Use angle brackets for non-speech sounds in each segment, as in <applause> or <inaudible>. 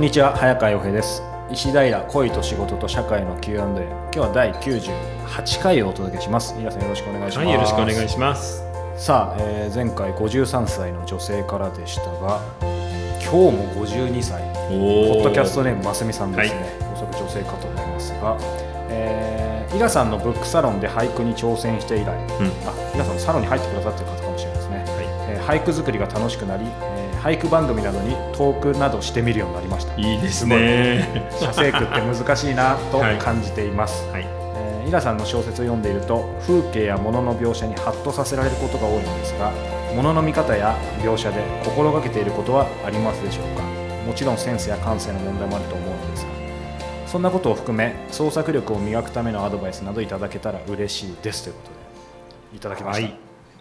こんにちは早川洋平です。石平恋と仕事と社会の Q&A 今日は第98回をお届けします。皆さんよろしくお願いします、はい、よろしくお願いします。さあ、えー、前回53歳の女性からでしたが今日も52歳。ポッドキャストネームますみさんですね、はい、おそらく女性かと思いますが、えー、イラさんのブックサロンで俳句に挑戦して以来、うん、あイラさんのサロンに入ってくださってる方かもしれないですね、はい。えー、俳句作りが楽しくなり、えー、俳句番組などにトークなどしてみるようになりました。いいですね。写生句って難しいな <laughs> と感じています、はい、はいイラさんの小説を読んでいると風景や物の描写にハッとさせられることが多いのですが物の見方や描写で心がけていることはありますでしょうか？もちろんセンスや感性の問題もあると思うのですがそんなことを含め創作力を磨くためのアドバイスなどいただけたら嬉しいですということでいただきました、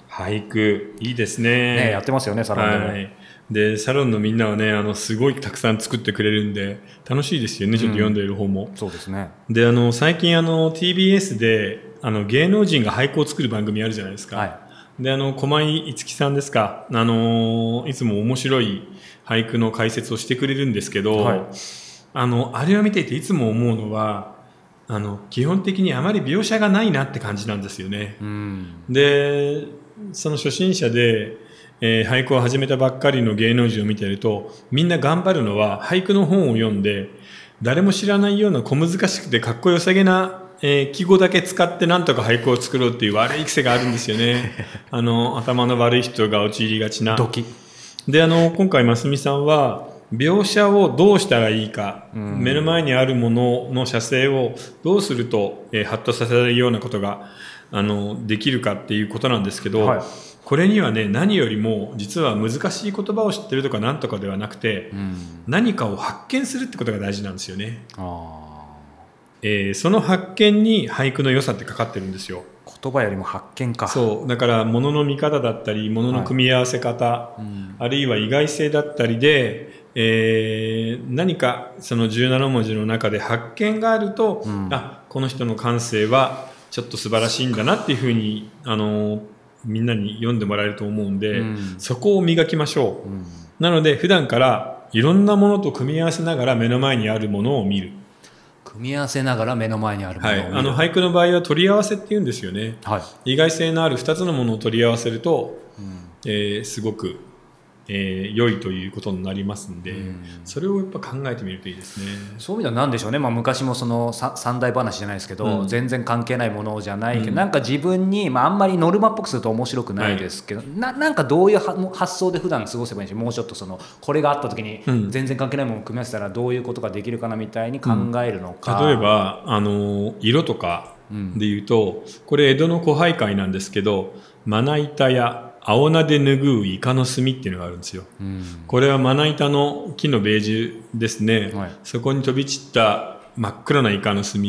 はい、俳句いいですね。ねやってますよねサロンでも、はい。でサロンのみんなはねあのすごいたくさん作ってくれるんで楽しいですよね、ちょっと読んでいる方も、うん、そうですね。であの最近あの TBS であの芸能人が俳句を作る番組あるじゃないですか、はい、であの駒井樹さんですか。あのいつも面白い俳句の解説をしてくれるんですけど、はい、あのあれを見ていていつも思うのはあの基本的にあまり描写がないなって感じなんですよね、うん、でその初心者でえー、俳句を始めたばっかりの芸能人を見ているとみんな頑張るのは俳句の本を読んで誰も知らないような小難しくてかっこよさげな、えー、記号だけ使ってなんとか俳句を作ろうっていう悪い癖があるんですよね。<laughs> あの頭の悪い人が陥りがちな。であの今回ますみさんは描写をどうしたらいいか、うん、目の前にあるものの写生をどうすると、えー、ハッとさせられるようなことがあのできるかっていうことなんですけど、はい。これにはね何よりも実は難しい言葉を知ってるとか何とかではなくて、うん、何かを発見するってことが大事なんですよね。えー、その発見に俳句の良さってかかってるんですよ。言葉よりも発見か。そう。だから物の見方だったり物の組み合わせ方、はい。うん、あるいは意外性だったりで、えー、何かその17文字の中で発見があると、うん、あこの人の感性はちょっと素晴らしいんだなっていうふうにあのみんなに読んでもらえると思うんで、うん、そこを磨きましょう、うん、なので普段からいろんなものと組み合わせながら目の前にあるものを見る。組み合わせながら目の前にあるものを見る、はい、あの俳句の場合は取り合わせって言うんですよね、はい、意外性のある2つのものを取り合わせると、うん、えー、すごくえー、良いということになりますんで、うん、それをやっぱ考えてみるといいですね。そういう意味では何でしょうね、まあ、昔もその三大話じゃないですけど、うん、全然関係ないものじゃないけど、うん、なんか自分に、まあ、あんまりノルマっぽくすると面白くないですけど、はい、ななんかどういう発想で普段過ごせばいいしもうちょっとそのこれがあった時に全然関係ないものを組み合わせたらどういうことができるかなみたいに考えるのか、例えばあの色とかでいうと、これ江戸の古俳会なんですけどまな板や青菜で拭うイカの炭っていうのがあるんですよ、うん、これはまな板の木のベージュですね、はい、そこに飛び散った真っ黒なイカの炭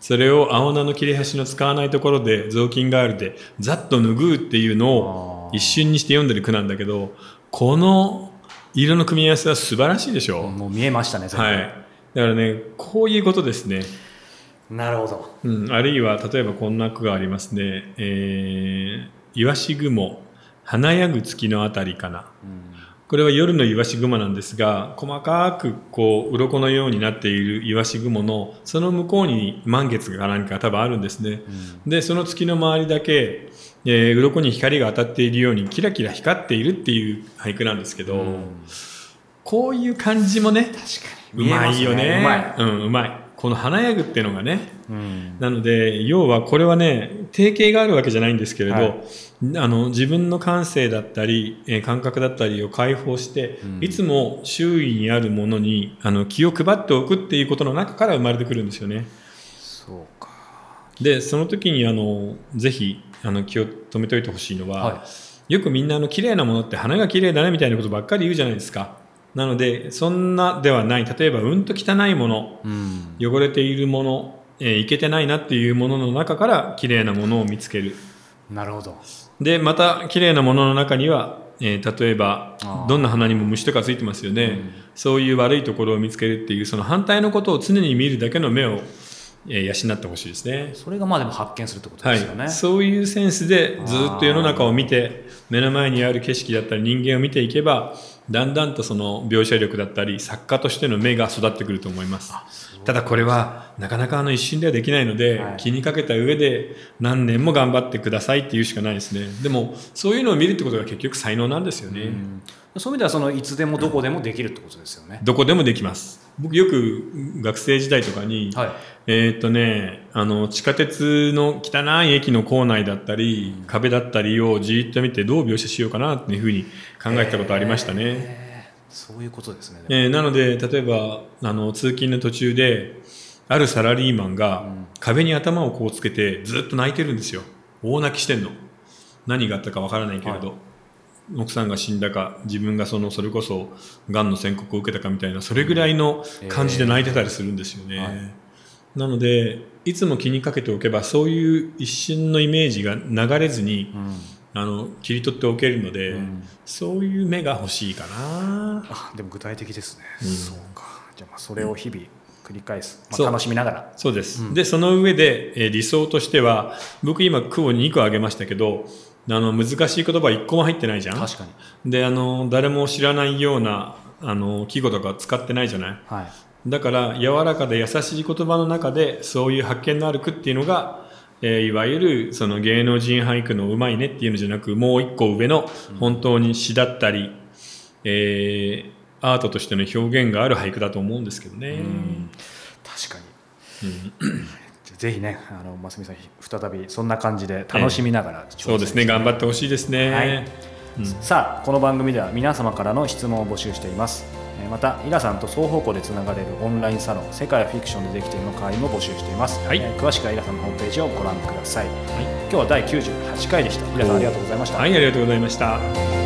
それを青菜の切れ端の使わないところで雑巾ガールでざっと拭うっていうのを一瞬にして読んでる句なんだけどこの色の組み合わせは素晴らしいでしょ。うもう見えましたねはい。だからねこういうことですね。なるほど、うん、あるいは例えばこんな句がありますね。えー、イワシ雲華やぐ月のあたりかな、うん、これは夜のイワシ雲なんですが細かくこう鱗のようになっているイワシ雲のその向こうに満月が何か多分あるんですね、うん、でその月の周りだけ、えー、鱗に光が当たっているようにキラキラ光っているっていう俳句なんですけど、うん、こういう感じもね確かに。うまいよね。うまい、うん、うまいこの華やぐっていうのがね、うん、なので要はこれはね定型があるわけじゃないんですけれど、はい、あの自分の感性だったり、えー、感覚だったりを解放して、うん、いつも周囲にあるものにあの気を配っておくっていうことの中から生まれてくるんですよね。そうか。でその時にあのぜひあの気を止めておいてほしいのは、はい、よくみんなあの綺麗なものって花が綺麗だねみたいなことばっかり言うじゃないですか。なのでそんなではない。例えばうんと汚いもの、うん、汚れているもの、えー、いけてないなっていうものの中から綺麗なものを見つける。なるほど。でまた綺麗なものの中には、えー、例えばどんな花にも虫とかついてますよね、うん、そういう悪いところを見つけるっていうその反対のことを常に見るだけの目をえ養ってほしいですね。それがまあでも発見するってことですよね、はい、そういうセンスでずっと世の中を見て目の前にある景色だったり人間を見ていけばだんだんとその描写力だったり作家としての目が育ってくると思います。ただこれはなかなかあの一瞬ではできないので、はい、気にかけた上で何年も頑張ってくださいっていうしかないですね。でもそういうのを見るってことが結局才能なんですよねそういう意味ではそのいつでもどこでもできるってことですよねどこでもできます僕よく学生時代とかに、はい、えっ、とね、あの、地下鉄の汚い駅の構内だったり、うん、壁だったりをじっと見てどう描写しようかなっていうふうに考えたことありましたね。えー、そういうことですね。えー、なので、例えば、あの、通勤の途中で、あるサラリーマンが壁に頭をこうつけてずっと泣いてるんですよ。大泣きしてんの。何があったかわからないけれど。はい奥さんが死んだか自分がそのそれこそがんの宣告を受けたかみたいなそれぐらいの感じで泣いてたりするんですよね、えー。はい、なのでいつも気にかけておけばそういう一瞬のイメージが流れずに、うん、あの切り取っておけるので、うん、そういう目が欲しいかな。あでも具体的ですね、うん、そうか。じゃあそれを日々繰り返す、まあ、楽しみながら。そうです、でその上で、えー、理想としては僕今句を2個挙げましたけどあの難しい言葉一個も入ってないじゃん？確かに。であの誰も知らないようなあの季語とか使ってないじゃない、はい、だから柔らかで優しい言葉の中でそういう発見のある句っていうのが、えー、いわゆるその芸能人俳句のうまいねっていうのじゃなくもう一個上の本当に詩だったり、うん、えー、アートとしての表現がある俳句だと思うんですけどね。確かに、うんぜひねあのますみさん再びそんな感じで楽しみながら、えー、そうですね。頑張ってほしいですね、はい。うん、さあこの番組では皆様からの質問を募集しています。またイラさんと双方向でつながれるオンラインサロン「世界はフィクションでできている」の会員も募集しています、はい、えー、詳しくはイラさんのホームページをご覧ください、はい、今日は第98回でした。イラさんありがとうございました。はいありがとうございました